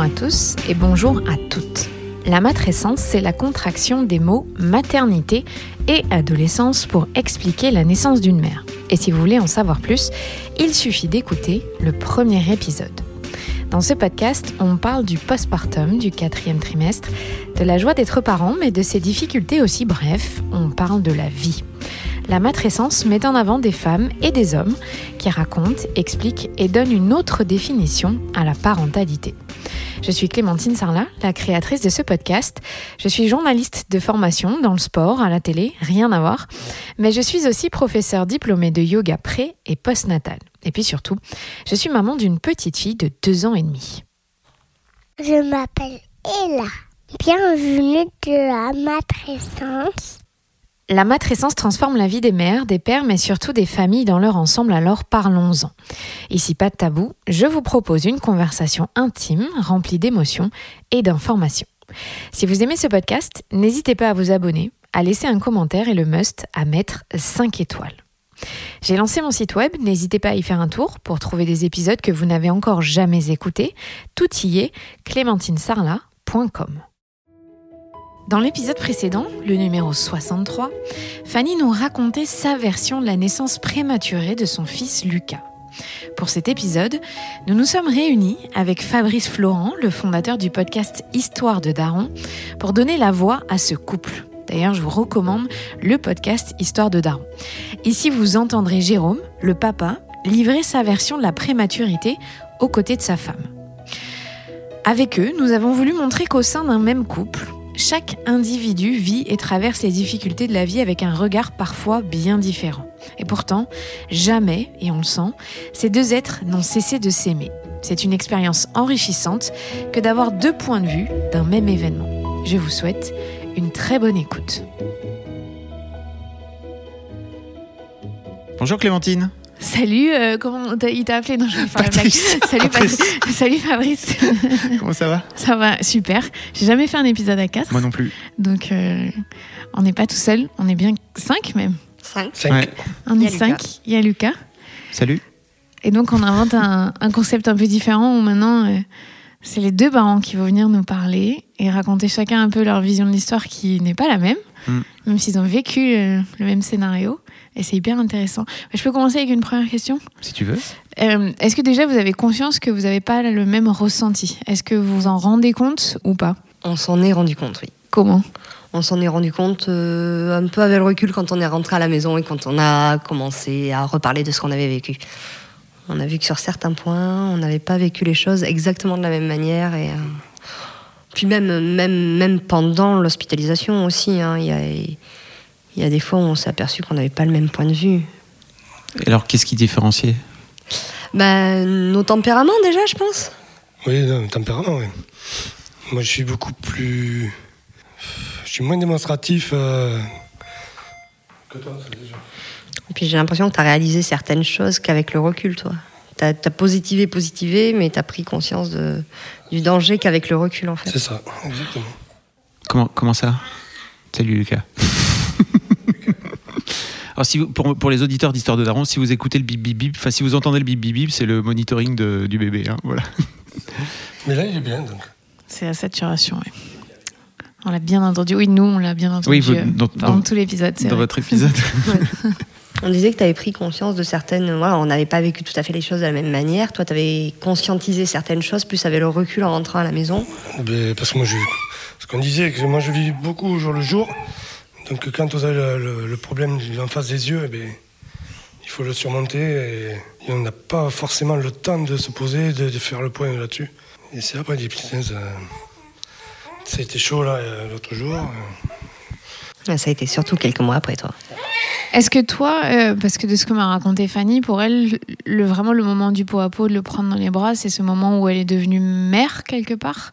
à tous et bonjour à toutes. La matrescence, c'est la contraction des mots maternité et adolescence pour expliquer la naissance d'une mère. Et si vous voulez en savoir plus, il suffit d'écouter le premier épisode. Dans ce podcast, on parle du postpartum, du quatrième trimestre, de la joie d'être parent, mais de ses difficultés aussi. Bref, on parle de la vie. La matrescence met en avant des femmes et des hommes qui racontent, expliquent et donnent une autre définition à la parentalité. Je suis Clémentine Sarlat, la créatrice de ce podcast. Je suis journaliste de formation dans le sport, à la télé, rien à voir. Mais je suis aussi professeure diplômée de yoga pré et postnatal. Et puis surtout, je suis maman d'une petite fille de deux ans et demi. Je m'appelle Ella. Bienvenue de la matrescence. La matrescence transforme la vie des mères, des pères, mais surtout des familles dans leur ensemble, alors parlons-en. Ici, pas de tabou, je vous propose une conversation intime, remplie d'émotions et d'informations. Si vous aimez ce podcast, n'hésitez pas à vous abonner, à laisser un commentaire et le must à mettre 5 étoiles. J'ai lancé mon site web, n'hésitez pas à y faire un tour pour trouver des épisodes que vous n'avez encore jamais écoutés. Tout y est, clémentinesarla.com. Dans l'épisode précédent, le numéro 63, Fanny nous racontait sa version de la naissance prématurée de son fils Lucas. Pour cet épisode, nous nous sommes réunis avec Fabrice Florent, le fondateur du podcast Histoire de Daron, pour donner la voix à ce couple. D'ailleurs, je vous recommande le podcast Histoire de Daron. Ici, vous entendrez Jérôme, le papa, livrer sa version de la prématurité aux côtés de sa femme. Avec eux, nous avons voulu montrer qu'au sein d'un même couple, chaque individu vit et traverse les difficultés de la vie avec un regard parfois bien différent. Et pourtant, jamais, et on le sent, ces deux êtres n'ont cessé de s'aimer. C'est une expérience enrichissante que d'avoir deux points de vue d'un même événement. Je vous souhaite une très bonne écoute. Bonjour Clémentine. Salut, euh, comment il t'a appelé? Non, je vais faire la blague. Patrice. Salut, Patrice. Patrice. Salut Fabrice. Comment ça va? Ça va, super. J'ai jamais fait un épisode à 4, Moi non plus. donc euh, on n'est pas tout seul, on est bien 5 même. 5. Ouais. On est a 5, Lucas. il y a Lucas. Salut. Et donc on invente un, un concept un peu différent où maintenant euh, c'est les deux parents qui vont venir nous parler et raconter chacun un peu leur vision de l'histoire qui n'est pas la même, Mm. Même s'ils ont vécu euh, le même scénario. Et c'est hyper intéressant. Je peux commencer avec une première question? Si tu veux. Euh, Est-ce que déjà vous avez conscience que vous n'avez pas le même ressenti? Est-ce que vous vous en rendez compte ou pas? On s'en est rendu compte, oui. Comment? On s'en est rendu compte euh, un peu avec le recul quand on est rentré à la maison et quand on a commencé à reparler de ce qu'on avait vécu. On a vu que sur certains points, on n'avait pas vécu les choses exactement de la même manière. Et, euh, puis même, même, même pendant l'hospitalisation aussi, hein, il y, a, il y a des fois où on s'est aperçu qu'on n'avait pas le même point de vue. Et alors, qu'est-ce qui différenciait? Ben, nos tempéraments déjà, je pense. Oui, le tempérament, oui. Moi, je suis beaucoup plus. Je suis moins démonstratif euh, que toi, ça, déjà. Et puis j'ai l'impression que tu as réalisé certaines choses qu'avec le recul, toi. Tu as, positivé, positivé, mais tu as pris conscience de, du danger qu'avec le recul, en fait. C'est ça, exactement. comment, comment ça? Salut Lucas. Alors, si vous- pour, pour les auditeurs d'Histoire de Daron, si vous écoutez le bip bip bip, enfin si vous entendez le bip bip bip, c'est le monitoring de- du bébé. hein, voilà. Mais là, il est bien, donc. C'est la saturation, oui. On l'a bien entendu. Oui, nous, on l'a bien entendu Oui, vous- euh, dans- pendant dans- tout l'épisode. c'est Dans vrai. votre épisode. On disait que tu avais pris conscience de certaines. Voilà, on n'avait pas vécu tout à fait les choses de la même manière. Toi, tu avais conscientisé certaines choses, plus avec le recul en rentrant à la maison. Ben, parce que moi, je. Ce qu'on disait, que moi, je vis beaucoup au jour le jour. Donc, quand vous avez le, problème en face des yeux, eh ben, il faut le surmonter. Et, on n'a pas forcément le temps de se poser, de, faire le point là-dessus. Et c'est après, dit, putain, ça, ça a été chaud, là, euh, l'autre jour. Ça a été surtout quelques mois après, toi. Est-ce que toi, euh, parce que de ce que m'a raconté Fanny, pour elle, le, vraiment le moment du pot à pot, de le prendre dans les bras, c'est ce moment où elle est devenue mère quelque part?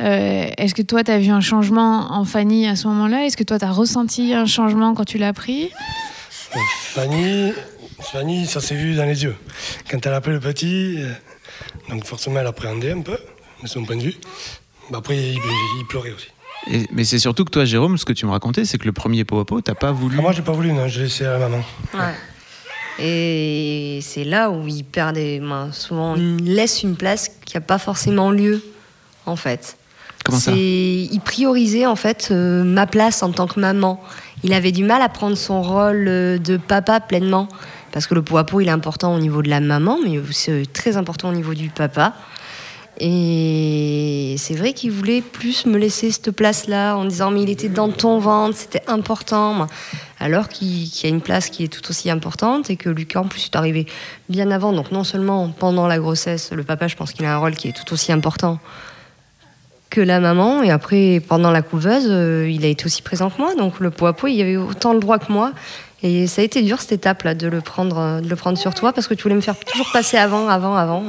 Euh, Est-ce que toi, tu as vu un changement en Fanny à ce moment-là? Est-ce que toi, tu as ressenti un changement quand tu l'as pris? Euh, Fanny, Fanny, ça s'est vu dans les yeux. Quand elle a appelé le petit, euh, donc forcément elle appréhendait un peu, de son point de vue. Bah après, il, il pleurait aussi. Et- mais c'est surtout que toi, Jérôme, ce que tu me racontais, c'est que le premier pot à pot, t'as pas voulu. Ah, moi, j'ai pas voulu, non, j'ai laissé à la maman. Et c'est là où il perd des. moi, souvent, il laisse une place qui n'a pas forcément lieu en fait. Comment ça Il priorisait en fait euh, ma place en tant que maman. Il avait du mal à prendre son rôle euh, de papa pleinement. Parce que le pot à pot, il est important au niveau de la maman, mais c'est très important au niveau du papa. Et c'est vrai qu'il voulait plus me laisser cette place-là en disant mais il était dans ton ventre, c'était important. Alors qu'il y a une place qui est tout aussi importante et que Lucas en plus est arrivé bien avant. Donc non seulement pendant la grossesse, le papa je pense qu'il a un rôle qui est tout aussi important que la maman. Et après pendant la couveuse, euh, il a été aussi présent que moi. Donc le pot à pot, il avait autant le droit que moi. Et ça a été dur cette étape-là de euh, de le prendre sur toi parce que tu voulais me faire toujours passer avant, avant, avant.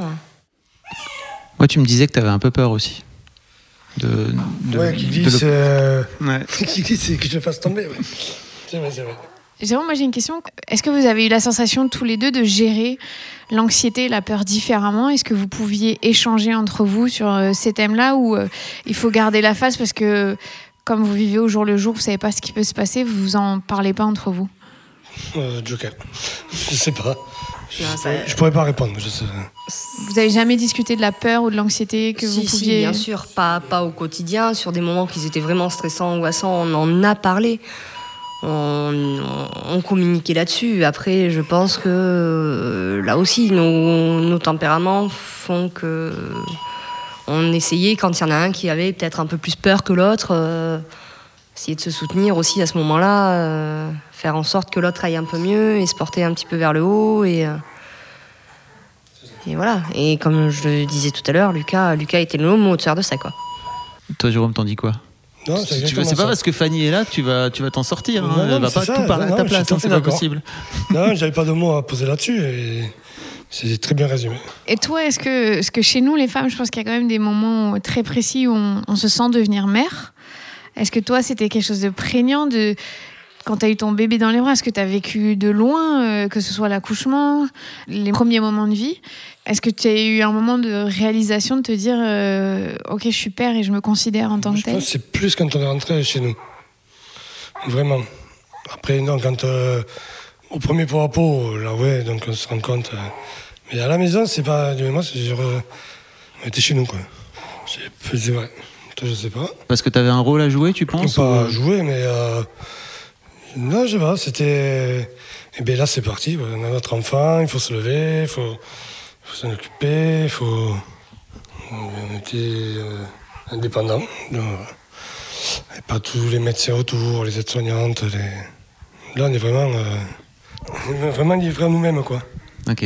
Moi, tu me disais que tu avais un peu peur aussi. De, de- Ouais, qui glisse, le- euh, Ouais. qui glisse et que je fasse tomber. ouais. C'est vrai, c'est vrai. Jérôme, moi j'ai une question. Est-ce que vous avez eu la sensation tous les deux de gérer l'anxiété et la peur différemment? Est-ce que vous pouviez échanger entre vous sur euh, ces thèmes-là ou euh, il faut garder la face parce que comme vous vivez au jour le jour, vous savez pas ce qui peut se passer, vous en parlez pas entre vous? Euh, Joker. Je sais pas. Je, Non, ça-. Je pourrais pas répondre. Je sais. Vous avez jamais discuté de la peur ou de l'anxiété que si, vous si, pouviez bien sûr, pas, pas au quotidien. Sur des moments qui étaient vraiment stressants, angoissants, on en a parlé. On, communiquait là-dessus. Après, je pense que euh, là aussi, nos, nos tempéraments font que on essayait, quand il y en a un qui avait peut-être un peu plus peur que l'autre, euh, essayer de se soutenir aussi à ce moment-là, euh, faire en sorte que l'autre aille un peu mieux et se porter un petit peu vers le haut. Et, euh, et voilà. Et comme je le disais tout à l'heure, Lucas, Lucas était le moteur de ça, quoi. Toi, Jérôme, t'en dis quoi? Non, c'est pas ça. parce que Fanny est là que tu vas tu vas t'en sortir. hein. Non, non, Elle va pas tout parler à ta place. hein, C'est pas possible. Non, j'avais pas de mots à poser là-dessus et c'est très bien résumé. Et toi, est-ce que, est-ce que chez nous, les femmes, je pense qu'il y a quand même des moments très précis où on, on se sent devenir mère? Est-ce que toi, c'était quelque chose de prégnant de... Quand tu as eu ton bébé dans les bras, est-ce que tu as vécu de loin, euh, que ce soit l'accouchement, les premiers moments de vie? Est-ce que tu as eu un moment de réalisation de te dire euh, Ok, je suis père et je me considère en tant que Je tel pense que c'est plus quand on est rentré chez nous. Vraiment. Après, non, quand euh, au premier pot à pot, là, ouais, donc on se rend compte. euh, mais à la maison, c'est pas du moi, c'est genre. on était chez nous, quoi. J'ai- C'est vrai. Toi, je sais pas. Parce que t'avais un rôle à jouer, tu penses pas ou- jouer, mais. euh, non, je sais pas, c'était. Et bien là, c'est parti. On a notre enfant, il faut se lever, il faut, s'en occuper, il faut. On était euh, indépendants. donc, voilà. Et pas tous les médecins autour, les aides-soignantes. Les... Là, on est vraiment. euh, on est vraiment livrés à nous-mêmes, quoi. Ok.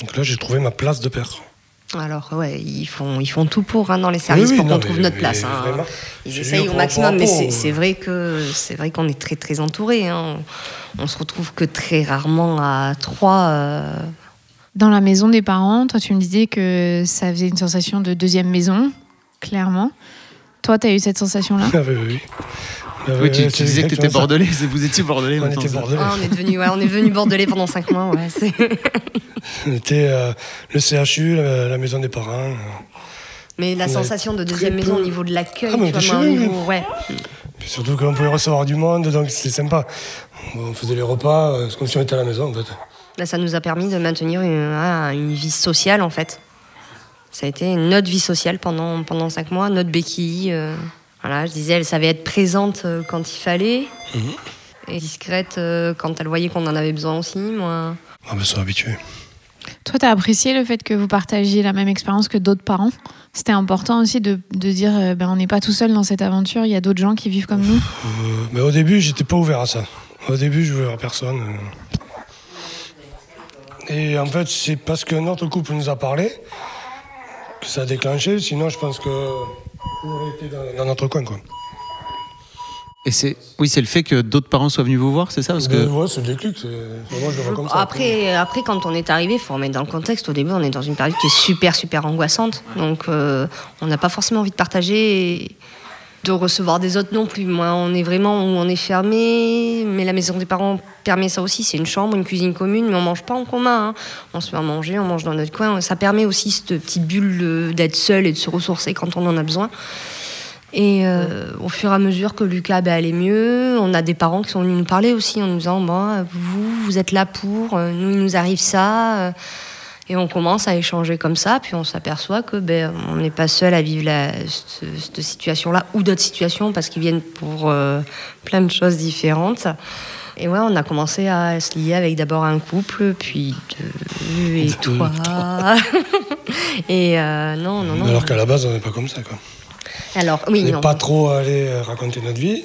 Donc là, j'ai trouvé ma place de père. Alors, ouais, ils font, ils font tout pour hein, dans les services Oui, oui, pour qu'on mais- trouve notre mais place. hein. Ils essayent au maximum, mais c'est vrai que c'est vrai qu'on est très très entouré. Hein. On se retrouve que très rarement à trois. euh, Dans la maison des parents, toi, tu me disais que ça faisait une sensation de deuxième maison, clairement. Toi, tu as eu cette sensation-là? Ah, oui, oui, oui. Ah, Oui, tu, tu disais que exactement ça. bordelais. Vous étiez bordelais On maintenant. était bordelais. ah, on est devenu, ouais, on est devenu bordelais pendant cinq mois. Ouais, c'est- On était euh, le CHU, la, la maison des parents. mais la On sensation de deuxième maison peu- au niveau de l'accueil, Ah, mais on tu vois, niveau, ouais. Puis surtout qu'on pouvait recevoir du monde, donc c'était sympa. On faisait les repas, euh, c'est comme si on était à la maison en fait. Là, ça nous a permis de maintenir une, ah, une vie sociale en fait. Ça a été notre vie sociale pendant, pendant cinq mois, notre béquille. euh, voilà, je disais, elle savait être présente euh, quand il fallait Mhm. et discrète euh, quand elle voyait qu'on en avait besoin aussi. Moi, Ah ben, ils sont habitués. Toi, tu as apprécié le fait que vous partagiez la même expérience que d'autres parents? C'était important aussi de, de dire euh, ben, on n'est pas tout seul dans cette aventure, il y a d'autres gens qui vivent comme nous. Euh, mais au début, j'étais pas ouvert à ça. Au début, je voulais à personne. Et en fait, c'est parce que notre couple nous a parlé que ça a déclenché. Sinon, je pense que on aurait été dans, dans notre coin. Quoi. Et c'est oui, c'est le fait que d'autres parents soient venus vous voir, c'est ça parce que ouais, c'est le déclic. c'est- Moi, je le vois comme ça. après, après, quand on est arrivé, il faut remettre dans le contexte. Au début, on est dans une période qui est super, super angoissante. Donc, euh, on n'a pas forcément envie de partager et de recevoir des autres non plus. Moi, on est vraiment où on est fermé. Mais la maison des parents permet ça aussi. C'est une chambre, une cuisine commune, mais on mange pas en commun. hein. On se fait à manger, on mange dans notre coin. Ça permet aussi cette petite bulle euh, d'être seul et de se ressourcer quand on en a besoin. Et euh, au fur et à mesure que Lucas ben, allait mieux, on a des parents qui sont venus nous parler aussi en nous disant bon, vous, vous êtes là pour, euh, nous, il nous arrive ça. Et on commence à échanger comme ça, puis on s'aperçoit que ben, on n'est pas seul à vivre la, ce- cette situation-là ou d'autres situations parce qu'ils viennent pour euh, plein de choses différentes. Et ouais, on a commencé à se lier avec d'abord un couple, puis deux et Deux, trois. et euh, non, non, non. Alors qu'à la base, on n'est pas comme ça. Quoi. Alors, On oui, n'est non. pas trop allé euh, raconter notre vie.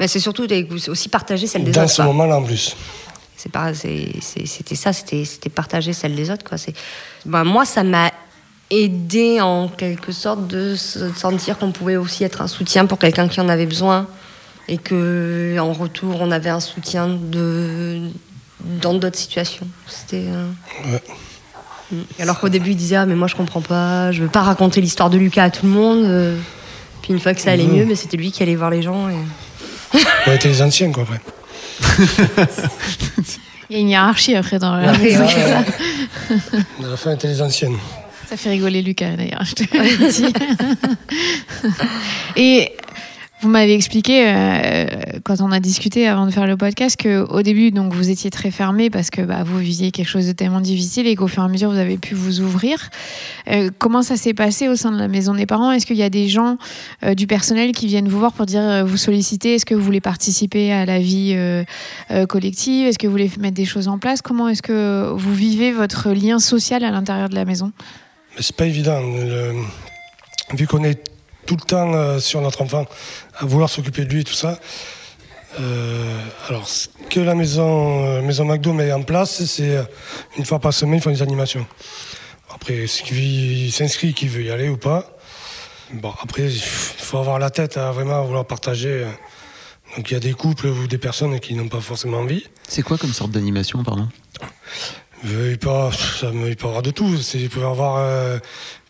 Mais c'est surtout aussi partager celle des Dans autres. ce quoi. moment-là, en plus. C'est pas, c'était ça, c'était, partager celle des autres. Quoi. C'est, ben, moi, ça m'a aidé en quelque sorte de se sentir qu'on pouvait aussi être un soutien pour quelqu'un qui en avait besoin et que en retour, on avait un soutien de, dans d'autres situations. C'était. euh, Ouais. Mm. Alors qu'au début, il disait ah mais moi je comprends pas, je veux pas raconter l'histoire de Lucas à tout le monde. euh. Puis une fois que ça allait mieux, mais c'était lui qui allait voir les gens. Et... On était les anciens, quoi, après. Il y a une hiérarchie après dans la Ouais, maison, ouais, ça. La fin, était les anciennes. Ça fait rigoler Lucas d'ailleurs, je te le dis. Et vous m'avez expliqué euh, quand on a discuté avant de faire le podcast que au début donc vous étiez très fermé parce que bah, vous viviez quelque chose de tellement difficile et qu'au fur et à mesure vous avez pu vous ouvrir. Euh, comment ça s'est passé au sein de la maison des parents? Est-ce qu'il y a des gens euh, du personnel qui viennent vous voir pour dire vous solliciter Est-ce que vous voulez participer à la vie collective? Est-ce que vous voulez mettre des choses en place? Comment est-ce que vous vivez votre lien social à l'intérieur de la maison? Mais c'est pas évident. Vu qu'on est tout le temps sur notre enfant, à vouloir s'occuper de lui et tout ça. euh, alors, ce que la maison, euh, maison McDo met en place, c'est euh, une fois par semaine, ils font des animations. Après, s'il s'inscrit, qui veut y aller ou pas. Bon, après, il faut avoir la tête à vraiment vouloir partager. Donc, il y a des couples ou des personnes qui n'ont pas forcément envie. C'est quoi comme sorte d'animation, pardon? Il peut, avoir- ça, me- il peut y avoir de tout. Il peut avoir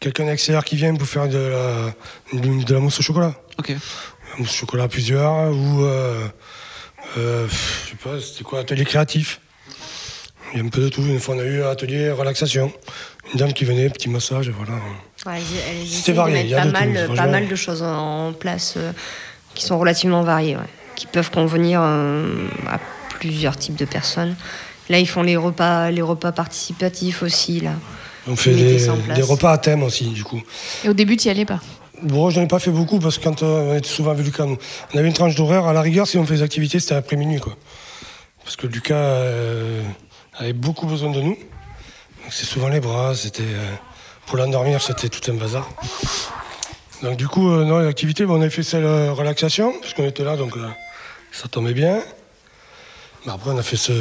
quelqu'un extérieur qui vient pour faire de la, de, de la mousse au chocolat. Ok. Chocolat à plusieurs, ou euh, euh, je sais pas, c'était quoi, atelier créatif. Il y a un peu de tout. Une fois, on a eu un atelier relaxation. Une dame qui venait, petit massage, voilà. Ouais, C'était varié, il y a pas, de tout, mal, pas mal de choses en place euh, qui sont relativement variées, ouais, qui peuvent convenir euh, à plusieurs types de personnes. Là, ils font les repas, les repas participatifs aussi. Là. On fait des repas à thème aussi, du coup. Et au début, tu n'y allais pas? Bon, j'en ai pas fait beaucoup parce que quand euh, on était souvent avec Lucas, on avait une tranche d'horaire. À la rigueur, si on fait des activités, c'était après minuit, quoi. Parce que Lucas euh, avait beaucoup besoin de nous. C'est souvent les bras, c'était. euh, pour l'endormir, c'était tout un bazar. Donc, du coup, non, bon, on avait fait celle relaxation, parce qu'on était là, donc ça tombait bien. Après, on a fait ce,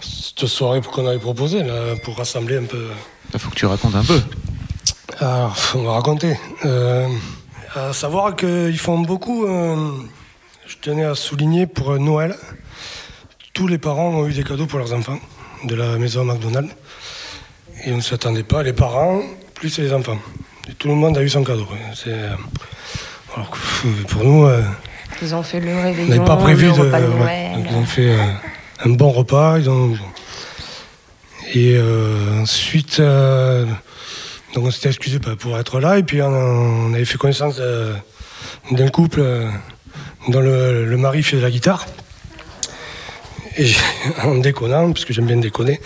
cette soirée qu'on avait proposée, pour rassembler un peu. Il faut que tu racontes un peu. Alors, on va raconter. Euh, à savoir qu'ils font beaucoup, euh, je tenais à souligner pour Noël, tous les parents ont eu des cadeaux pour leurs enfants de la maison McDonald's. Et on ne s'attendait pas, les parents plus les enfants. Et tout le monde a eu son cadeau. Euh, alors que, pour nous, euh, Ils ont fait le on réveillon, n'avait pas prévu le de. repas de ouais. Noël. Donc, ils ont fait euh, un bon repas. Ils ont... Et euh, ensuite, donc on s'était excusé pour être là. Et puis on, avait fait connaissance euh, d'un couple euh, dont le, le mari fait de la guitare. Et en déconnant, parce que j'aime bien déconner,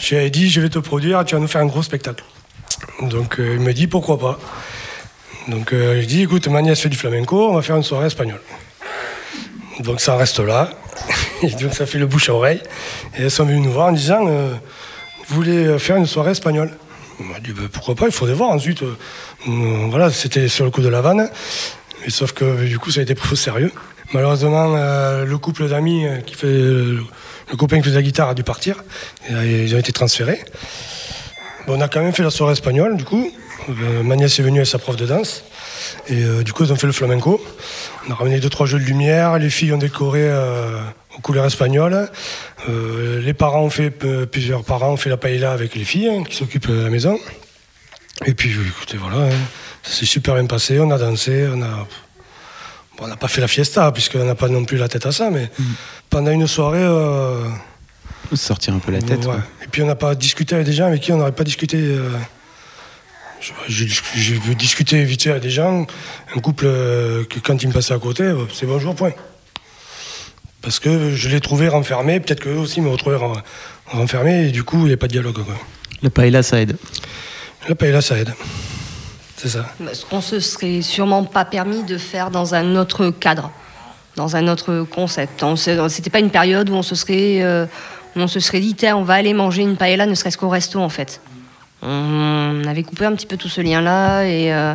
j'ai dit je vais te produire, tu vas nous faire un gros spectacle. Donc euh, il me dit pourquoi pas. Donc euh, je dis écoute, ma nièce fait du flamenco, on va faire une soirée espagnole. Donc ça reste là. Et donc ça fait le bouche à oreille. Et elles sont venues nous voir en disant Vous voulez faire une soirée espagnole On m'a dit Bah, Pourquoi pas, il faudrait voir. Ensuite, euh, euh, voilà, c'était sur le coup de la vanne. Sauf que euh, du coup, ça a été pris au sérieux. Malheureusement, le couple d'amis qui fait. le copain qui faisait la guitare a dû partir. Ils ont été transférés. Bon, on a quand même fait la soirée espagnole, du coup. Euh, ma nièce est venue avec sa prof de danse. Et du coup, ils ont fait le flamenco. On a ramené deux, trois jeux de lumière. Les filles ont décoré aux couleurs espagnoles. Euh, les parents ont fait, euh, plusieurs parents ont fait la paella avec les filles hein, qui s'occupent de la maison. Et puis, euh, écoutez, voilà, hein, ça s'est super bien passé. On a dansé, on a. bon, on n'a pas fait la fiesta, puisqu'on n'a pas non plus la tête à ça, mais pendant une soirée. euh, sortir un peu la tête. Ouais. quoi. Et puis on n'a pas discuté avec des gens avec qui on n'aurait pas discuté. euh, je- J'ai discuter vite fait avec des gens, un couple euh, que quand ils me passaient à côté, c'est bonjour, point. Parce que je les trouvais renfermés, peut-être qu'eux aussi me retrouvaient ren- renfermé et du coup, il n'y a pas de dialogue. Quoi. Le paella, ça aide. Le paella, ça aide. C'est ça. Ce qu'on se serait sûrement pas permis de faire dans un autre cadre, dans un autre concept. C'était pas une période où on se serait, euh, où on se serait dit, Tiens, on va aller manger une paella, ne serait-ce qu'au resto en fait. On avait coupé un petit peu tout ce lien-là et, euh,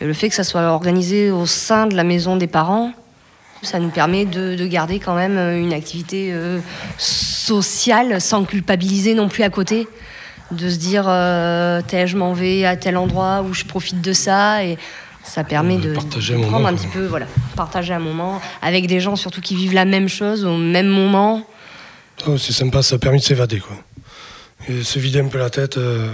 et le fait que ça soit organisé au sein de la maison des parents, ça nous permet de, de garder quand même une activité euh, sociale sans culpabiliser non plus à côté. De se dire, euh, je m'en vais à tel endroit où je profite de ça. Et ça permet De de, partager de un prendre moment, un petit peu, voilà, partager un moment avec des gens surtout qui vivent la même chose au même moment. Oh, c'est sympa, ça a permis de s'évader. Quoi. Et se vider un peu la tête euh,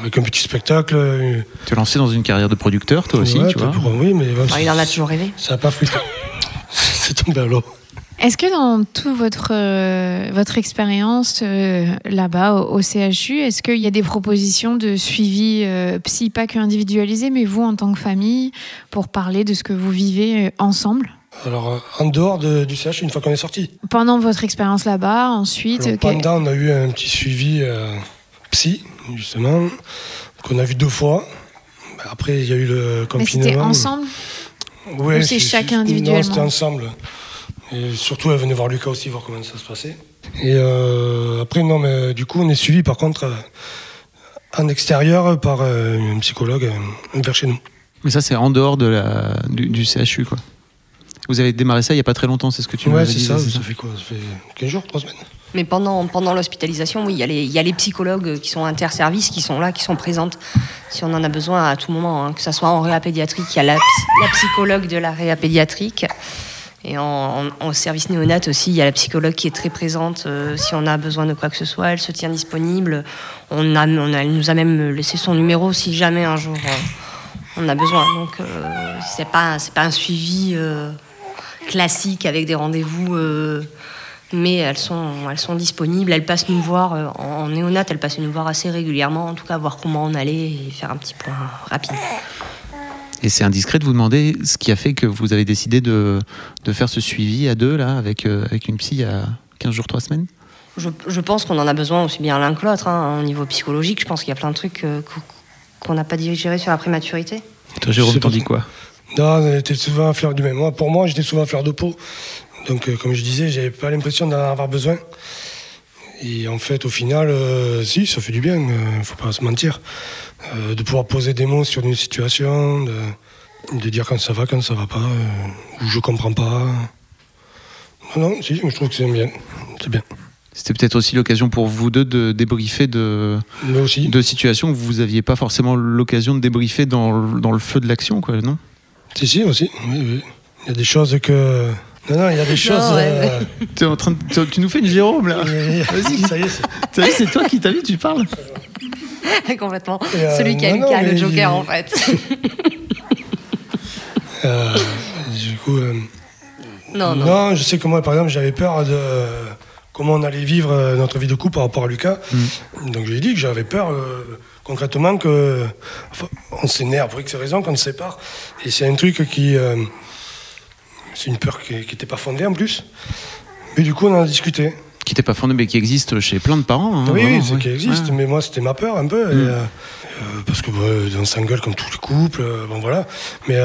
avec un petit spectacle. euh, Tu es lancé dans une carrière de producteur, toi aussi, ouais, tu vois. pour- oui, mais bon, Enfin, il en a toujours rêvé. ça n'a pas fruité. C'est tombé à l'eau. Est-ce que dans toute votre, euh, votre expérience euh, là-bas au, au CHU, est-ce qu'il y a des propositions de suivi euh, psy, pas que individualisé, mais vous en tant que famille, pour parler de ce que vous vivez euh, ensemble? Alors, en dehors de- du CH, une fois qu'on est sorti, Pendant votre expérience là-bas, ensuite Alors, pendant, on a eu un petit suivi psy, justement, qu'on a vu deux fois. Après, il y a eu le mais confinement. c'était ensemble? Ouais, ou c'est chacun individuellement Non, c'était ensemble. Et surtout, elle venait voir Lucas aussi, voir comment ça se passait. Et euh, après, non, mais du coup, on est suivi par contre euh, en extérieur par euh, un psychologue euh, vers chez nous. Mais ça, c'est en dehors de la, du, du CHU, quoi. Vous avez démarré ça il n'y a pas très longtemps, c'est ce que tu ouais, c'est dit, ça, ça fait quoi? Ça fait 15 jours, 3 semaines Mais pendant, pendant l'hospitalisation, oui, il y, a les- psychologues qui sont interservices, qui sont là, qui sont présentes, si on en a besoin à tout moment, hein, que ce soit en réa pédiatrique, il y a la, la psychologue de la réa pédiatrique. Et en, service néonat aussi, il y a la psychologue qui est très présente. euh, si on a besoin de quoi que ce soit, elle se tient disponible. On a, elle nous a même laissé son numéro si jamais un jour euh, on a besoin. Donc, euh, c'est pas, pas un suivi euh, classique avec des rendez-vous. Mais elles sont, elles sont disponibles. Elles passent nous voir euh, en, en néonat, elles passent nous voir assez régulièrement, en tout cas voir comment on allait et faire un petit point rapide. Et c'est indiscret de vous demander ce qui a fait que vous avez décidé de, de faire ce suivi à deux, là, avec, euh, avec une psy il y a 15 jours, 3 semaines? Je, je pense qu'on en a besoin aussi bien l'un que l'autre. hein, au niveau psychologique, je pense qu'il y a plein de trucs euh, qu'o- qu'on n'a pas digéré sur la prématurité. Toi, Jérôme, t'en dis quoi? Non, était souvent à fleur du même. Moi, pour moi, j'étais souvent à fleur de peau. Donc, euh, comme je disais, j'avais pas l'impression d'en avoir besoin. Et en fait, au final, euh, si, ça fait du bien, euh, faut pas se mentir. Euh, de pouvoir poser des mots sur une situation, de, de dire quand ça va, quand ça va pas, ou je comprends pas. Non, non, si, je trouve que c'est bien. C'est bien. C'était peut-être aussi l'occasion pour vous deux de débriefer de, aussi, de situations que vous n'aviez pas forcément l'occasion de débriefer dans, le- dans le feu de l'action, quoi, non? Si, si, aussi. Oui, oui. Il y a des choses que. Non, non, il y a des choses. ouais, euh, T'es en train de- tu- nous fais une Jérôme, là Vas-y, ça y est. c'est- toi qui t'as vu, tu parles Complètement. Euh, Celui qui a non, le Joker, il- en fait. Euh, du coup, euh, non, non. non, je sais que moi, par exemple, j'avais peur de comment on allait vivre notre vie de couple par rapport à Lucas. Donc, je lui ai dit que j'avais peur euh, concrètement que enfin, on s'énerve pour X raison, qu'on se sépare. Et c'est un truc qui, euh, c'est une peur qui n'était pas fondée en plus. Mais du coup, on en a discuté. Qui n'était pas fondé, mais qui existe chez plein de parents. hein, oui, vraiment, oui, c'est ouais. qui existe, Ouais. mais moi c'était ma peur un peu. et, Mm. euh, euh, parce que ouais, on s'engueule comme tous les couples, euh, bon voilà. Mais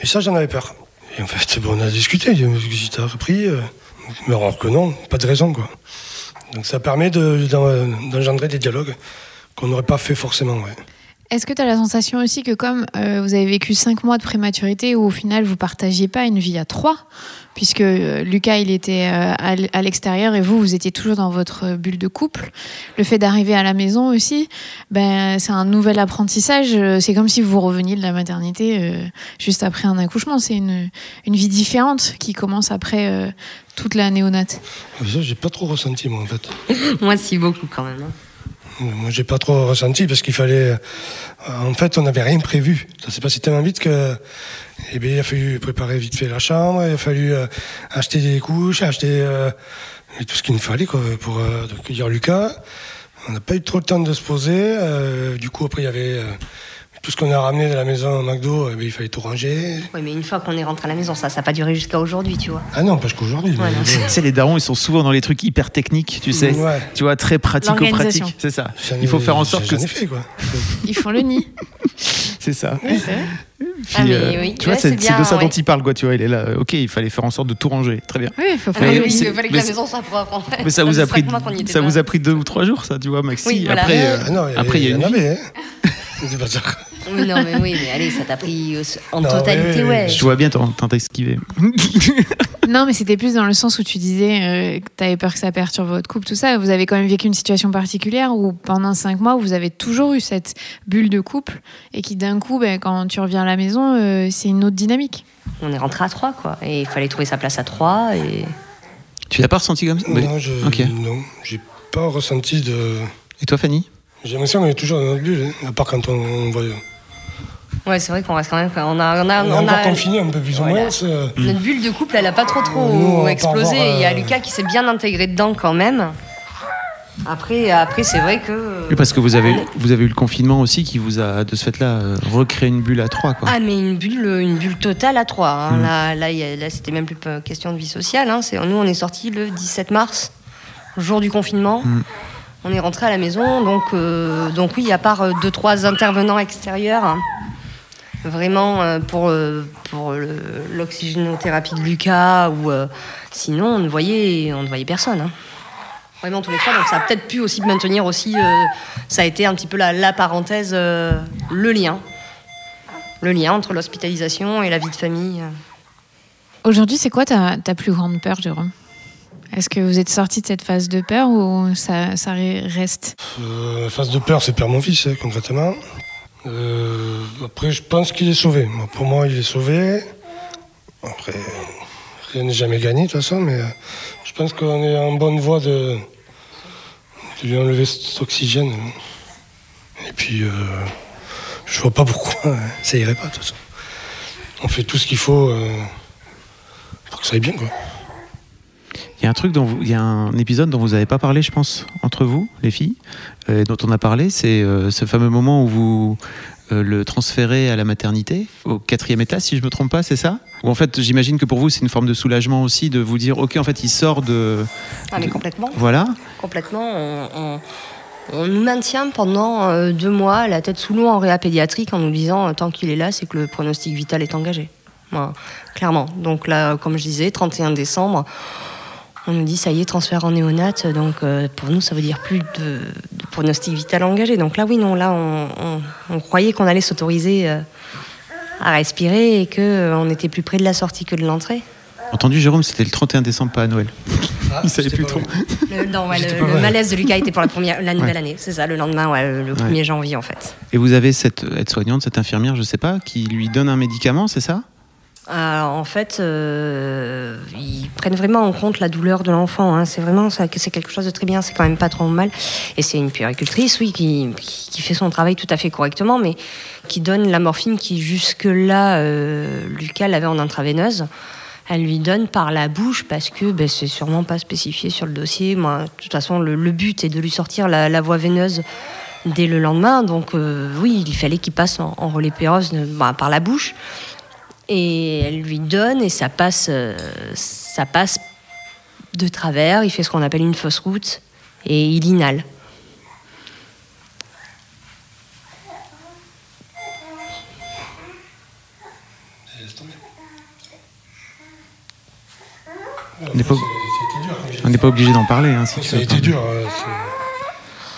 et ça j'en avais peur. Et en fait, bon, on a discuté, si t'as repris, mais alors que non, pas de raison quoi. Donc ça permet de- d'en- d'engendrer des dialogues qu'on n'aurait pas fait forcément. Ouais. Est-ce que tu as la sensation aussi que comme euh, vous avez vécu cinq mois de prématurité où au final vous partagiez pas une vie à trois, puisque euh, Lucas il était euh, à l'extérieur et vous vous étiez toujours dans votre bulle de couple, le fait d'arriver à la maison aussi, ben c'est un nouvel apprentissage. C'est comme si vous reveniez de la maternité euh, juste après un accouchement. C'est une, une vie différente qui commence après euh, toute la néonate. Ça j'ai pas trop ressenti moi en fait. Moi, si, beaucoup quand même. hein. Moi, j'ai pas trop ressenti parce qu'il fallait. euh, en fait, on n'avait rien prévu. Ça s'est passé tellement vite que. Eh bien, il a fallu préparer vite fait la chambre, il a fallu euh, acheter des couches, acheter euh, tout ce qu'il nous fallait quoi, pour accueillir Lucas. On n'a pas eu trop le temps de se poser. du coup, après, il y avait tout ce qu'on a ramené de la maison au McDo, eh ben, il fallait tout ranger. Oui, mais une fois qu'on est rentré à la maison, ça n'a pas duré jusqu'à aujourd'hui, tu vois. Ah non, parce qu'aujourd'hui. Ouais, Tu sais, les darons, ils sont souvent dans les trucs hyper techniques, tu sais. Ouais. Tu vois, très pratico-pratique. C'est ça. Il faut ai- faire en sorte que. Fait, quoi. Ils font le nid. C'est ça. Oui, c'est vrai. Puis, Ah, mais euh, oui. Tu vois, Ouais, c'est de ça dont il parle, quoi. Tu vois, il est là. Ok, il fallait faire en sorte de tout ranger. Très bien. Oui, il faut Ah, faire mais oui, il fallait que mais la maison soit propre. en fait. Mais ça vous a pris, y ça vous a pris deux ou trois jours, ça, tu vois, Maxi. Oui, voilà. Après, euh, Ah non, après, il y a en une vie. avait, hein. Oui, non, mais oui, mais allez, ça t'a pris euh, en Non, totalité, ouais. Je vois bien, t'as esquivé. Non, mais c'était plus dans le sens où tu disais euh, que tu avais peur que ça perturbe votre couple, tout ça. Vous avez quand même vécu une situation particulière où pendant cinq mois, vous avez toujours eu cette bulle de couple et qui d'un coup, ben, quand tu reviens à la maison, euh, c'est une autre dynamique. On est rentré à trois, quoi. Et il fallait trouver sa place à trois. Et... tu l'as pas ressenti comme ça? Non, je, Ok. non, j'ai pas ressenti de. Et toi, Fanny? J'ai l'impression qu'on est toujours dans notre bulle, hein, à part quand on, on voit. Ouais, c'est vrai qu'on reste quand même. On a, on a, On est on encore a- confiné un peu plus ou Voilà. moins. c'est- Notre bulle de couple, elle a pas trop trop Nous, explosé. avoir, Il y a euh, Lucas qui s'est bien intégré dedans quand même. Après, après c'est vrai que. Oui, parce que vous avez, vous avez eu le confinement aussi qui vous a, de ce fait-là, euh, recréé une bulle à trois, quoi. Ah, mais une bulle, une bulle totale à trois. hein. Mm. Là, là, a- là, c'était même plus question de vie sociale. hein. C'est- Nous, on est sortis le 17 mars, jour du confinement. Mm. On est rentré à la maison. Donc, euh, donc oui, à part euh, deux, trois intervenants extérieurs, hein, vraiment euh, pour, euh, pour l'oxygénothérapie de Lucas, ou euh, sinon, on ne voyait, on ne voyait personne. hein. Vraiment tous les trois. Donc, ça a peut-être pu aussi maintenir aussi. euh, ça a été un petit peu la, la parenthèse, euh, le lien le lien entre l'hospitalisation et la vie de famille. Aujourd'hui, c'est quoi ta, ta plus grande peur, Jérôme? Est-ce que vous êtes sorti de cette phase de peur ou ça, ça reste? Euh, phase de peur, c'est perdre mon fils, hein, concrètement. Euh, après, je pense qu'il est sauvé. Pour moi, il est sauvé. Après, rien n'est jamais gagné, de toute façon, mais euh, je pense qu'on est en bonne voie de, lui enlever cet oxygène. Et puis, euh, je vois pas pourquoi hein, ça irait pas, de toute façon. On fait tout ce qu'il faut pour que ça aille bien, quoi. Il y a un truc dont vous, il y a un épisode dont vous n'avez pas parlé, je pense, entre vous, les filles, euh, dont on a parlé, c'est euh, ce fameux moment où vous euh, le transférez à la maternité, au quatrième étage, si je me trompe pas, c'est ça? Ou en fait, j'imagine que pour vous, c'est une forme de soulagement aussi de vous dire, ok, en fait, il sort de, Ah, mais complètement. voilà, Complètement. On, on- on nous maintient pendant euh, deux mois la tête sous l'eau en réa pédiatrique en nous disant tant qu'il est là, c'est que le pronostic vital est engagé. Voilà, clairement. Donc là, comme je disais, 31 décembre, on nous dit ça y est, transfert en néonat. Donc euh, pour nous, ça veut dire plus de, de pronostic vital engagé. Donc là, oui, non, là, on, on- on croyait qu'on allait s'autoriser euh, à respirer et qu'on était plus près de la sortie que de l'entrée. entendu, Jérôme, c'était le 31 décembre, pas à Noël. Il savait plus trop. Le, non, ouais, le- pas le vrai. malaise de Lucas était pour la, première, la nouvelle Ouais. année, c'est ça, le lendemain, ouais, le, le 1er janvier en fait. Et vous avez cette aide-soignante, cette infirmière, je sais pas, qui lui donne un médicament, c'est ça? Alors, en fait, euh, ils prennent vraiment en compte la douleur de l'enfant. hein. C'est vraiment c'est quelque chose de très bien. C'est quand même pas trop mal. Et c'est une puéricultrice, oui, qui, qui fait son travail tout à fait correctement, mais qui donne la morphine qui jusque-là, euh, Lucas l'avait en intraveineuse. Elle lui donne par la bouche parce que ben, c'est sûrement pas spécifié sur le dossier. Moi, de toute façon, le, le but est de lui sortir la, voie veineuse dès le lendemain. Donc, euh, oui, il fallait qu'il passe en, en relais pérosse de- bah, par la bouche et elle lui donne et ça passe, euh, ça passe de travers. Il fait ce qu'on appelle une fausse route et il inhale. On n'est pas, obligé d'en parler. Hein, si Ça a été dur. euh,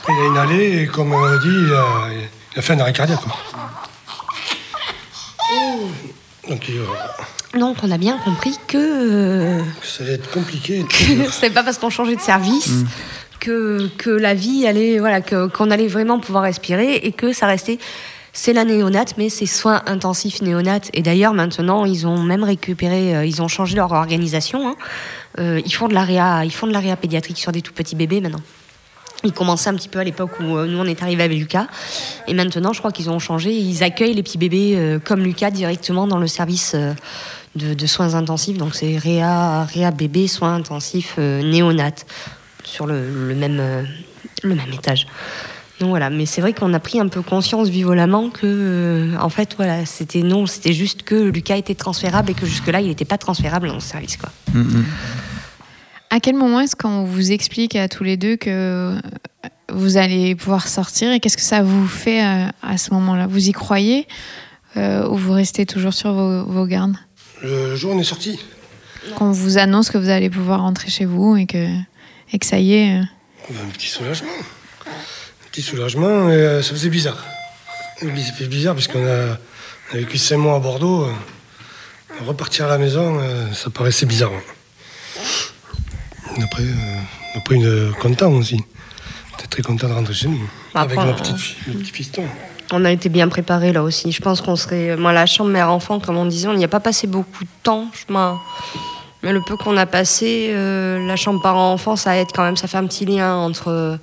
Après, il a inhalé et comme on dit, il a, il a fait un arrêt cardiaque. quoi. Donc euh, Donc on a bien compris que euh, ça allait être compliqué. c'est pas parce qu'on changeait de service que, que la vie allait, voilà, que- qu'on allait vraiment pouvoir respirer et que ça restait. C'est la néonate, mais c'est soins intensifs néonates. Et d'ailleurs, maintenant, ils ont même récupéré, euh, ils ont changé leur organisation. hein. Euh, ils font de l'area, ils font de l'area pédiatrique sur des tout petits bébés maintenant. Ils commençaient un petit peu à l'époque où euh, nous on est arrivé avec Lucas, et maintenant je crois qu'ils ont changé. Ils accueillent les petits bébés euh, comme Lucas directement dans le service euh, de, soins intensifs. Donc c'est réa, réa bébé soins intensifs euh, néonat sur le, même le même étage. Donc voilà, mais c'est vrai qu'on a pris un peu conscience violemment que, en fait, voilà, c'était non, c'était juste que Lucas était transférable et que jusque-là, il n'était pas transférable dans le service, quoi. Mm, mm. À quel moment est-ce qu'on vous explique à tous les deux que vous allez pouvoir sortir et qu'est-ce que ça vous fait euh, à ce moment-là? Vous y croyez euh, ou vous restez toujours sur vos, vos gardes? Le jour où on est sorti, Qu'on vous annonce que vous allez pouvoir rentrer chez vous et que, et que ça y est. euh, un petit soulagement. Un petit soulagement, et euh, ça faisait bizarre. Oui, Ça fait bizarre parce qu'on a, on a vécu cinq mois à Bordeaux. euh, repartir à la maison, ça paraissait bizarre. Après, euh, après une, content aussi. Très content de rentrer chez nous. Après, avec ma euh, petite le petit fiston. On a été bien préparés là aussi. Je pense qu'on serait. Moi, la chambre mère-enfant, comme on disait, on n'y a pas passé beaucoup de temps. Je Mais le peu qu'on a passé, euh, la chambre parent-enfant, ça aide quand même. Ça fait un petit lien entre,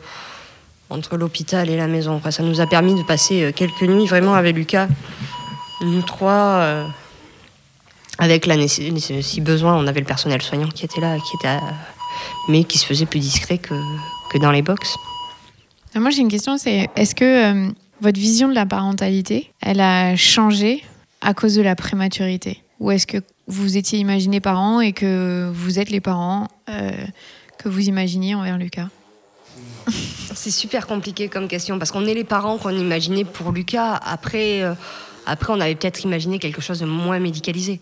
entre l'hôpital et la maison. Ça nous a permis de passer euh, quelques nuits vraiment avec Lucas. Nous trois, euh, avec la si besoin, on avait le personnel soignant qui était là, qui était à- mais qui se faisait plus discret que, que dans les box. Euh, Moi, j'ai une question, c'est est-ce que euh, votre vision de la parentalité, elle a changé à cause de la prématurité? Ou est-ce que vous étiez imaginé parent et que vous êtes les parents euh, que vous imaginiez envers Lucas? C'est super compliqué comme question parce qu'on est les parents qu'on imaginait pour Lucas. Après, euh, après on avait peut-être imaginé quelque chose de moins médicalisé.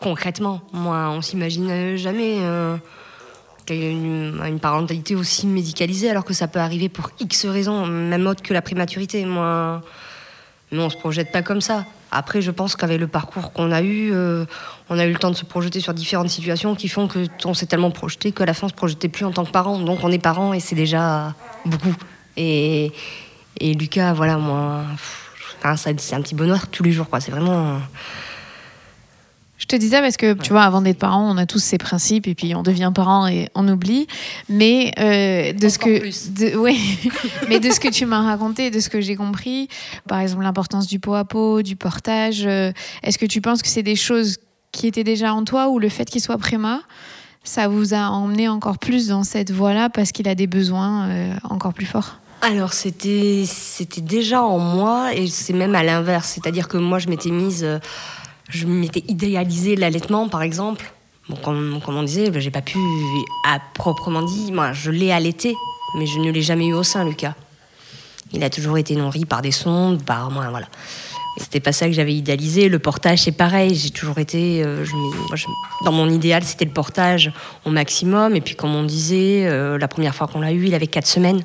Concrètement, moi, on s'imagine jamais euh, qu'il y ait une, parentalité aussi médicalisée alors que ça peut arriver pour X raisons, même autre que la prématurité. Moi, nous, on se projette pas comme ça. Après, je pense qu'avec le parcours qu'on a eu, euh, on a eu le temps de se projeter sur différentes situations qui font que on s'est tellement projeté qu'à la fin, on se projetait plus en tant que parent. Donc, on est parent et c'est déjà beaucoup. Et, et Lucas, voilà, moi, c'est un petit bonheur tous les jours, quoi. C'est vraiment. Je te dis ça parce que, tu vois, avant d'être parent, on a tous ces principes et puis on devient parent et on oublie. Mais euh, de ce que, plus. de- ouais, mais de ce que tu m'as raconté, de ce que j'ai compris, par exemple l'importance du pot à pot, du portage, euh, est-ce que tu penses que c'est des choses qui étaient déjà en toi ou le fait qu'il soit préma, ça vous a emmené encore plus dans cette voie-là parce qu'il a des besoins euh, encore plus forts? Alors, c'était c'était déjà en moi et c'est même à l'inverse. C'est-à-dire que moi, je m'étais mise. Je m'étais idéalisé l'allaitement, par exemple. Bon, comme, on disait, j'ai pas pu, à proprement dit, moi, je l'ai allaité, mais je ne l'ai jamais eu au sein, Lucas. Il a toujours été nourri par des sondes, par moi, voilà. C'était pas ça que j'avais idéalisé. Le portage, c'est pareil. J'ai toujours été. euh, dans mon idéal, c'était le portage au maximum. Et puis, comme on disait, euh, la première fois qu'on l'a eu, il avait 4 semaines.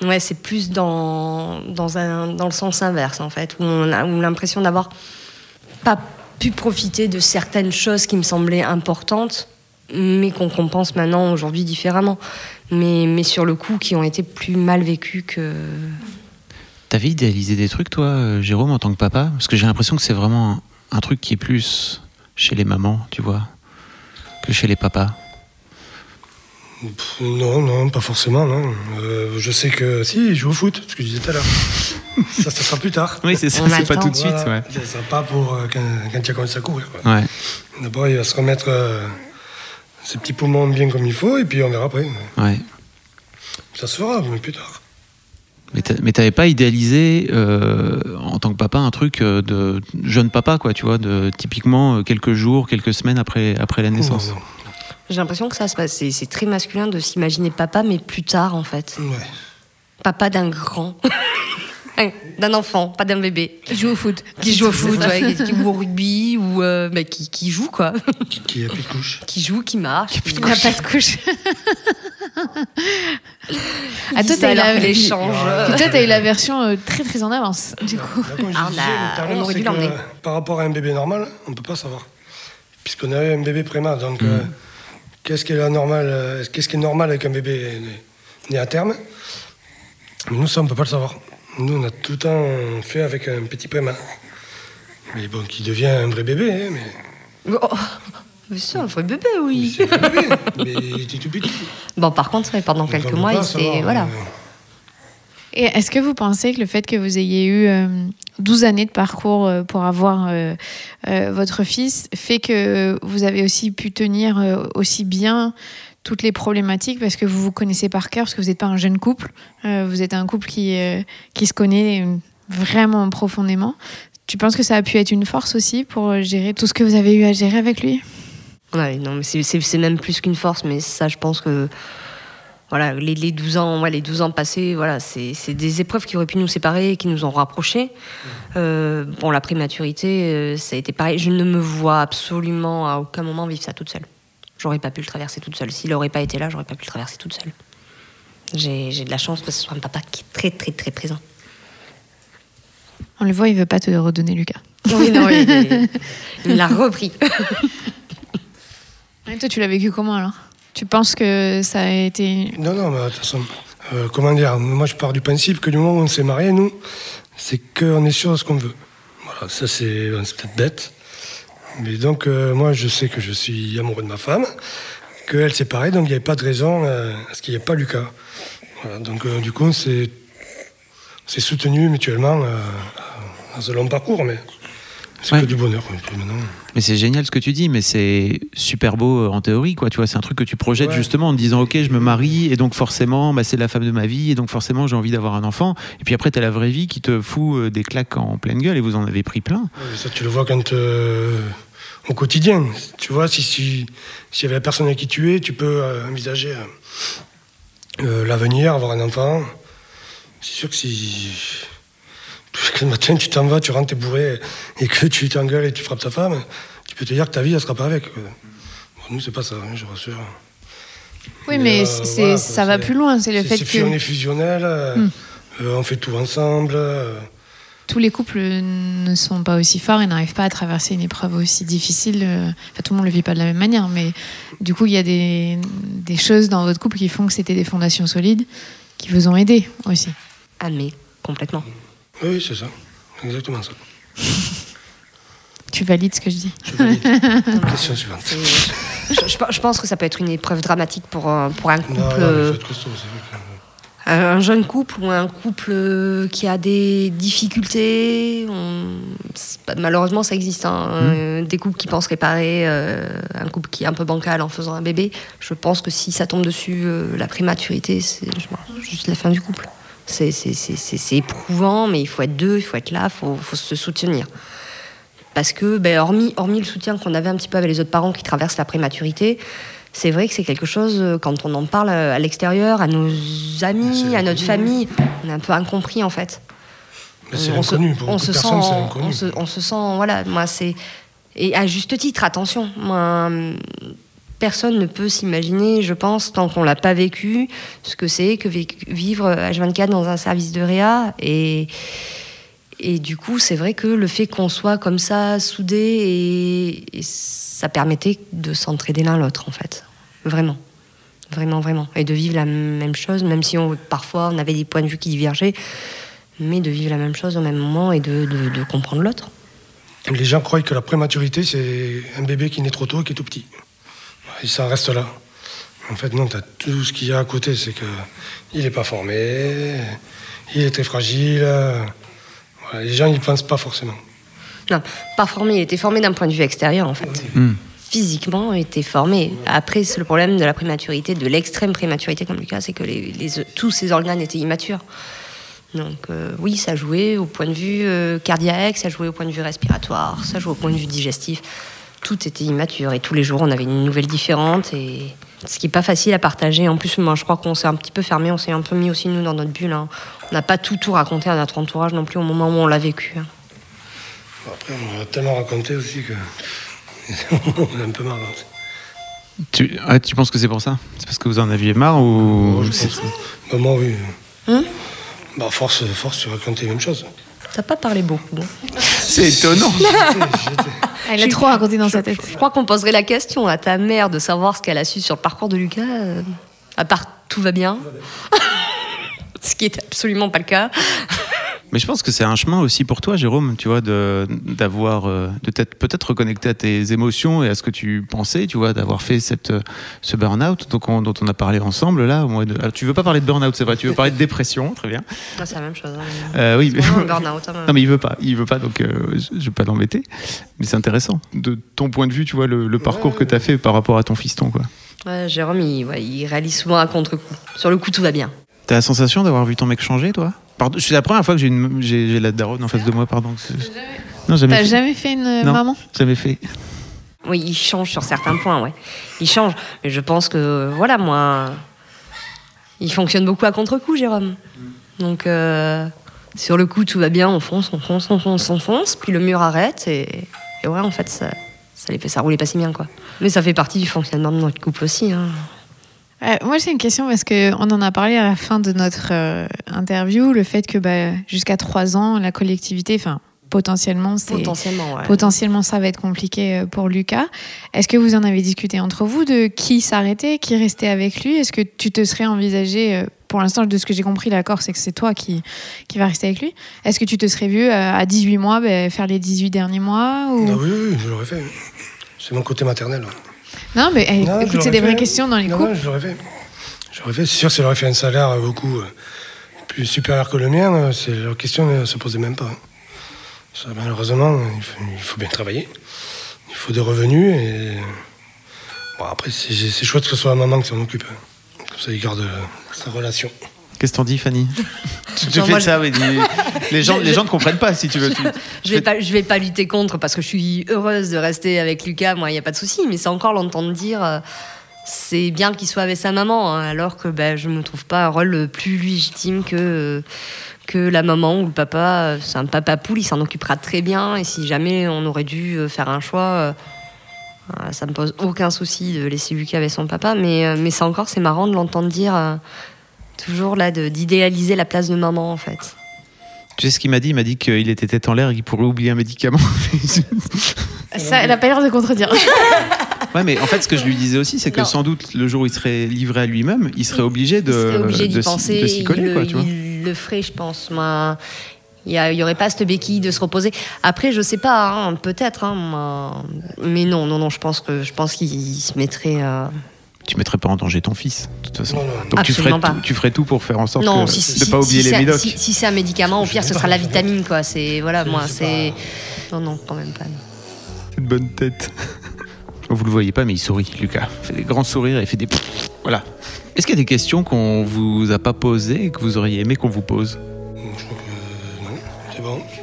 Ouais, c'est plus dans, dans, dans le sens inverse, en fait, où on a l'impression d'avoir pas pu profiter de certaines choses qui me semblaient importantes, mais qu'on compense maintenant, aujourd'hui, différemment. Mais, mais sur le coup, qui ont été plus mal vécues que. T'avais idéalisé des trucs, toi, euh, Jérôme, en tant que papa? Parce que j'ai l'impression que c'est vraiment un, truc qui est plus chez les mamans, tu vois, que chez les papas. Non, non, pas forcément, non. Euh, je sais que si, il joue au foot, ce que je disais tout à l'heure. Ça, ça sera plus tard. Oui, c'est ça, c'est pas tout de suite, Voilà. ouais. Ça sera pas pour euh, quand, quand il a commencé à courir. Ouais. D'abord, il va se remettre euh, ses petits poumons bien comme il faut, et puis on verra après. ouais. Ça se fera, mais plus tard. Mais t'a- mais t'avais pas idéalisé euh, en tant que papa un truc euh, de jeune papa, quoi, tu vois, de typiquement quelques jours, quelques semaines après, après la naissance? Non, non. J'ai l'impression que ça se passe. C'est c'est très masculin de s'imaginer papa, mais plus tard, en fait. Ouais. Papa d'un grand. d'un enfant, pas d'un bébé. Qui joue au foot. Qui joue au foot, ouais, qui joue au rugby, ou euh, bah, qui, qui joue, quoi. Qui, qui a plus de couche. qui joue, qui marche. Qui n'a pas de couche. Ah, toi, t'as eu alors la-. Ouais. Toi, t'as eu la version euh, très très en avance, du coup. Là, comme je Ah, on disais a- tout à on l'heure, aurait c'est dû que, l'emmener. par rapport à un bébé normal, on ne peut pas savoir. Puisqu'on a eu un bébé prémat. Donc, euh, qu'est-ce qui est la normale, euh, Qu'est-ce qui est normal avec un bébé né, à terme? Mais nous, ça, on ne peut pas le savoir. Nous, on a tout le temps fait avec un petit prémat. Mais bon, qui devient un vrai bébé, hein, mais, Oh, mais c'est un vrai bébé, oui. c'est un bébé. mais il était tout petit. Bon, par contre, pendant Donc, quelques mois, il s'est. Voilà. euh, Et est-ce que vous pensez que le fait que vous ayez eu euh, 12 années de parcours euh, pour avoir euh, euh, votre fils fait que vous avez aussi pu tenir euh, aussi bien toutes les problématiques parce que vous vous connaissez par cœur, parce que vous n'êtes pas un jeune couple, euh, vous êtes un couple qui, euh, qui se connaît vraiment profondément. Tu penses que ça a pu être une force aussi pour gérer tout ce que vous avez eu à gérer avec lui? Ouais, non, mais c'est- même plus qu'une force, mais ça, je pense que voilà, les, les 12 ans, ouais, les 12 ans passés, voilà, c'est des épreuves qui auraient pu nous séparer et qui nous ont rapprochés. Euh, bon, la prématurité, euh, ça a été pareil. Je ne me vois absolument à aucun moment vivre ça toute seule. J'aurais pas pu le traverser toute seule. S'il n'aurait pas été là, j'aurais pas pu le traverser toute seule. J'ai de la chance que ce soit un papa qui est très, très, très présent. On le voit, il veut pas te redonner Lucas. Oui, non, il, l'a repris. Et toi, tu l'as vécu comment alors? Tu penses que ça a été. Non, non, mais de toute façon, euh, comment dire, moi je pars du principe que du moment où on s'est marié, nous, c'est qu'on est sûr de ce qu'on veut. Voilà, ça c'est c'est peut-être bête. Mais donc, euh, moi je sais que je suis amoureux de ma femme, qu'elle c'est pareil, donc il n'y avait pas de raison euh, à ce qu'il n'y ait pas Lucas. Voilà, donc euh, du coup, s'est s'est soutenu mutuellement euh, dans ce long parcours, mais c'est Ouais. que du bonheur. maintenant, Mais c'est génial ce que tu dis, mais c'est super beau en théorie, quoi. Tu vois, c'est un truc que tu projettes Ouais. justement en te disant, ok, je me marie, et donc forcément, bah, c'est la femme de ma vie, et donc forcément, j'ai envie d'avoir un enfant. Et puis après, t'as la vraie vie qui te fout des claques en pleine gueule, et vous en avez pris plein. Ouais, Ça, tu le vois quand euh, au quotidien. Tu vois, si si s'il y avait la personne avec qui tu es, tu peux euh, envisager euh, euh, l'avenir, avoir un enfant. C'est sûr que si que le matin tu t'en vas, tu rentres t'es bourré et que tu t'engueules et tu frappes ta femme, tu peux te dire que ta vie elle sera pas avec. Bon, nous c'est pas ça, hein, je rassure. Oui, mais euh, voilà, ça va plus loin. C'est le fait fu- on que est fusionnel, Hmm. euh, on fait tout ensemble. euh, tous les couples ne sont pas aussi forts et n'arrivent pas à traverser une épreuve aussi difficile. euh, Enfin, tout le monde le vit pas de la même manière, mais du coup, il y a des, des choses dans votre couple qui font que c'était des fondations solides qui vous ont aidé aussi. Ah, mais complètement. oui, c'est ça, exactement ça. Tu valides ce que je dis? Je valide. Question suivante. Je, je- je pense que ça peut être une épreuve dramatique pour, un- pour un couple. Non, non, mais un un jeune couple ou un couple euh, qui a des difficultés, on- malheureusement ça existe. hein. Euh, Des couples qui pensent réparer, euh, un couple qui est un peu bancal en faisant un bébé. Je pense que si ça tombe dessus, euh, la prématurité, c'est juste la fin du couple. C'est c'est- c'est- c'est- c'est éprouvant, mais il faut être deux, il faut être là, il faut, faut se soutenir. Parce que, ben, hormis, hormis le soutien qu'on avait un petit peu avec les autres parents qui traversent la prématurité, c'est vrai que c'est quelque chose, euh, quand on en parle euh, à l'extérieur, à nos amis, à notre famille, on est un peu incompris en fait. Mais c'est on se, l'inconnu. Pour on se sent, on se, on se sent, voilà, moi c'est et à juste titre, attention, moi, hum, personne ne peut s'imaginer, je pense, tant qu'on l'a pas vécu, ce que c'est que vivre H24 dans un service de réa et et du coup, c'est vrai que le fait qu'on soit comme ça, soudés, et, et ça permettait de s'entraider l'un l'autre, en fait. Vraiment. Vraiment, vraiment. Et de vivre la même chose, même si on, parfois on avait des points de vue qui divergeaient, mais de vivre la même chose au même moment et de, de- de comprendre l'autre. Les gens croient que la prématurité, c'est un bébé qui naît trop tôt et qui est tout petit. Et ça reste là. En fait, non, tu as tout ce qu'il y a à côté. C'est que il n'est pas formé, il est très fragile. Voilà, les gens n'y pensent pas forcément. Non, pas formé, il était formé d'un point de vue extérieur, en fait. Hmm. Physiquement, il était formé. Après, c'est le problème de la prématurité, de l'extrême prématurité comme Lucas, c'est que tous ses organes étaient immatures. Donc euh, oui, ça jouait au point de vue euh, cardiaque, ça jouait au point de vue respiratoire, ça jouait au point de vue digestif. Tout était immature et tous les jours on avait une nouvelle différente et ce qui est pas facile à partager. En plus, moi je crois qu'on s'est un petit peu fermé, on s'est un peu mis aussi nous dans notre bulle. hein. On n'a pas tout tout raconté à notre entourage non plus au moment où on l'a vécu. hein. Après, on a tellement raconté aussi que. on a un peu marre. hein. Tu, ah, tu penses que c'est pour ça? C'est parce que vous en aviez marre ou Moi, pense. Bah, moi, oui. Hum Bah, force, force, tu racontes les mêmes choses. T'as pas parlé beaucoup. hein. C'est étonnant. Elle a trop raconté dans sa tête. Je crois qu'on poserait la question à ta mère de savoir ce qu'elle a su sur le parcours de Lucas, euh, à part tout va bien. ce qui est absolument pas le cas. Mais je pense que c'est un chemin aussi pour toi, Jérôme, tu vois, de d'avoir, euh, de t'être peut-être reconnecté à tes émotions et à ce que tu pensais, tu vois, d'avoir fait cette ce burn-out on- dont on a parlé ensemble là au de. Alors, tu veux pas parler de burn-out, c'est vrai, tu veux parler de dépression, très bien. Ah, c'est la même chose. hein. Euh, oui, burn-out, hein. Non mais il veut pas, il veut pas donc euh, je je vais pas l'embêter. Mais c'est intéressant de ton point de vue, tu vois le, le parcours Ouais, que tu as fait par rapport à ton fiston quoi. Ouais, Jérôme, il, ouais, il réalise souvent à contre-coup. Sur le coup, tout va bien. T'as la sensation d'avoir vu ton mec changer, toi? Pardon, C'est la première fois que j'ai une- j'ai j'ai la daronne en face de moi, pardon. Non, jamais T'as fait. jamais fait une Non. maman Jamais fait. Oui, il change sur certains points, ouais. Il change. Mais je pense que, voilà, moi. Il fonctionne beaucoup à contre-coup, Jérôme. Donc, euh, sur le coup, tout va bien, on fonce, on fonce, on fonce, on fonce. Puis le mur arrête et, et ouais, en fait, ça, ça, les fait, ça roulait pas si bien, quoi. Mais ça fait partie du fonctionnement de notre couple aussi. Hein. Euh, moi, j'ai une question parce qu'on en a parlé à la fin de notre euh, interview, le fait que bah, jusqu'à trois ans, la collectivité, enfin, potentiellement, c'est. Potentiellement, ouais. Potentiellement, ça va être compliqué euh, pour Lucas. Est-ce que vous en avez discuté entre vous de qui s'arrêtait, qui restait avec lui? Est-ce que tu te serais envisagé, euh, pour l'instant, de ce que j'ai compris, l'accord, c'est que c'est toi qui, qui va rester avec lui. Est-ce que tu te serais vu à 18 mois ben, faire les 18 derniers mois ou... Ah oui, oui, je l'aurais fait. C'est mon côté maternel. Non, mais eh, Non, écoute, c'est des vraies questions dans les Non, couples. non, je l'aurais fait. J'aurais fait. C'est sûr, si j'aurais fait un salaire euh, beaucoup euh, plus supérieur que le mien, euh, la question ne se posait même pas. Ça, malheureusement, il faut, il faut bien travailler. Il faut des revenus et. Bon, après, c'est, c'est chouette que ce soit la maman qui s'en occupe. Comme ça, il garde sa relation. Qu'est-ce que t'en dis, Fanny? Tu te fais ça, mais les gens, je- les je- gens ne comprennent pas si tu veux. Tu- Je vais pas, je vais pas lutter contre parce que je suis heureuse de rester avec Lucas. Moi, il y a pas de souci. Mais c'est encore l'entendre dire. euh, c'est bien qu'il soit avec sa maman, hein, alors que ben, je me trouve pas un rôle plus légitime que euh, que la maman ou le papa. C'est un papa poule, il s'en occupera très bien. Et si jamais on aurait dû euh, faire un choix, euh, euh, ça me pose aucun souci de laisser Lucas avec son papa. Mais mais c'est encore, c'est marrant de l'entendre dire. euh, Toujours là, d'idéaliser la place de maman, en fait. Tu sais ce qu'il m'a dit? Il m'a dit qu'il était tête en l'air et qu'il pourrait oublier un médicament. Ça, elle a pas l'air de contredire. ouais, mais en fait, ce que je lui disais aussi, c'est que Non. sans doute, le jour où il serait livré à lui-même, il serait obligé de, il obligé penser. de s'y coller, il, quoi, le- tu vois. il le ferait, je pense. Moi, il n'y aurait pas cette béquille de se reposer. Après, je sais pas, hein, peut-être, hein, mais non, non, non, je pense que je pense qu'il se mettrait. euh, Tu mettrais pas en danger ton fils, de toute façon. Non, non. Donc tu ferais, tout, tu ferais tout pour faire en sorte Non, que, si, si, de si, pas oublier si les médocs. Si, si c'est un médicament, au pire, ce sera la vitamine, quoi. C'est voilà, moi, c'est non, non, quand même pas. C'est une bonne tête. Vous le voyez pas, mais il sourit, Lucas. Il fait des grands sourires et il fait des. Voilà. Est-ce qu'il y a des questions qu'on vous a pas posées et que vous auriez aimé qu'on vous pose?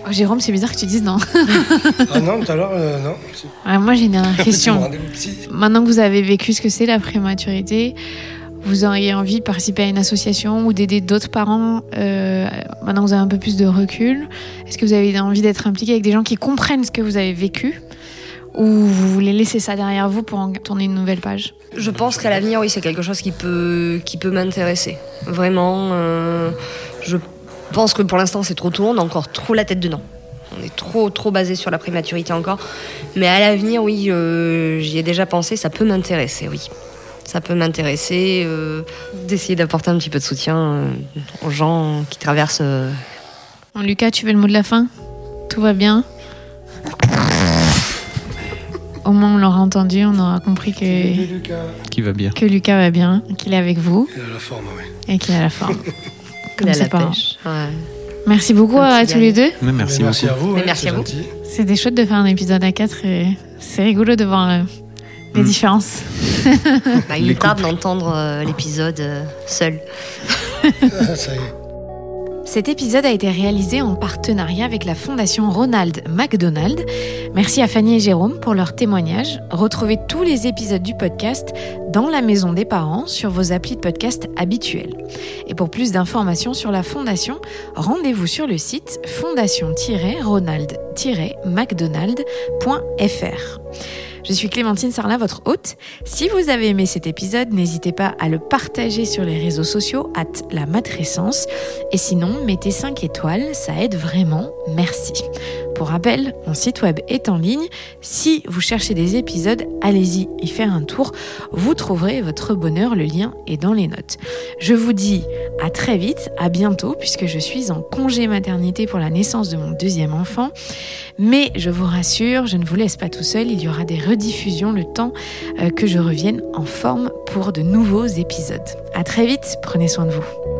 Oh, Jérôme, c'est bizarre que tu dises non. Ah non, tout à l'heure, euh, non. Ouais, moi, j'ai une dernière question. Maintenant que vous avez vécu ce que c'est la prématurité, vous auriez envie de participer à une association ou d'aider d'autres parents euh, Maintenant que vous avez un peu plus de recul, est-ce que vous avez envie d'être impliqué avec des gens qui comprennent ce que vous avez vécu? Ou vous voulez laisser ça derrière vous pour en tourner une nouvelle page? Je pense qu'à l'avenir, oui, c'est quelque chose qui peut, qui peut m'intéresser. Vraiment, euh, je pense que pour l'instant, c'est trop tôt, on a encore trop la tête dedans. On est trop, trop basé sur la prématurité encore. Mais à l'avenir, oui, euh, j'y ai déjà pensé, ça peut m'intéresser, oui. Ça peut m'intéresser euh, d'essayer d'apporter un petit peu de soutien euh, aux gens qui traversent. euh, Bon, Lucas, tu veux le mot de la fin? Tout va bien? Au moins, on l'aura entendu, on aura compris que, Lucas. Qui va bien? que Lucas va bien, qu'il est avec vous Il a la forme, oui. et qu'il a la forme. Comme ses parents. Ouais. Merci beaucoup Un à tous les deux. Mais merci, Mais merci à vous. Mais merci c'est à vous. gentil. C'était chouette de faire un épisode à 4 et c'est rigolo de voir euh, les Mm. différences. Bah, il Les me tarde d'entendre euh, l'épisode euh, seul. Ça y est. Cet épisode a été réalisé en partenariat avec la Fondation Ronald McDonald. Merci à Fanny et Jérôme pour leur témoignage. Retrouvez tous les épisodes du podcast dans la maison des parents sur vos applis de podcast habituels. Et pour plus d'informations sur la Fondation, rendez-vous sur le site fondation-ronald-macdonald.fr. Je suis Clémentine Sarlat, votre hôte. Si vous avez aimé cet épisode, n'hésitez pas à le partager sur les réseaux sociaux, at la matrescence. Et sinon, mettez 5 étoiles, ça aide vraiment, merci. Pour rappel, mon site web est en ligne. Si vous cherchez des épisodes, allez-y y faire un tour. Vous trouverez votre bonheur, le lien est dans les notes. Je vous dis à très vite, à bientôt, puisque je suis en congé maternité pour la naissance de mon deuxième enfant. Mais je vous rassure, je ne vous laisse pas tout seul, il y aura des rediffusions le temps euh, que je revienne en forme pour de nouveaux épisodes. À très vite, prenez soin de vous.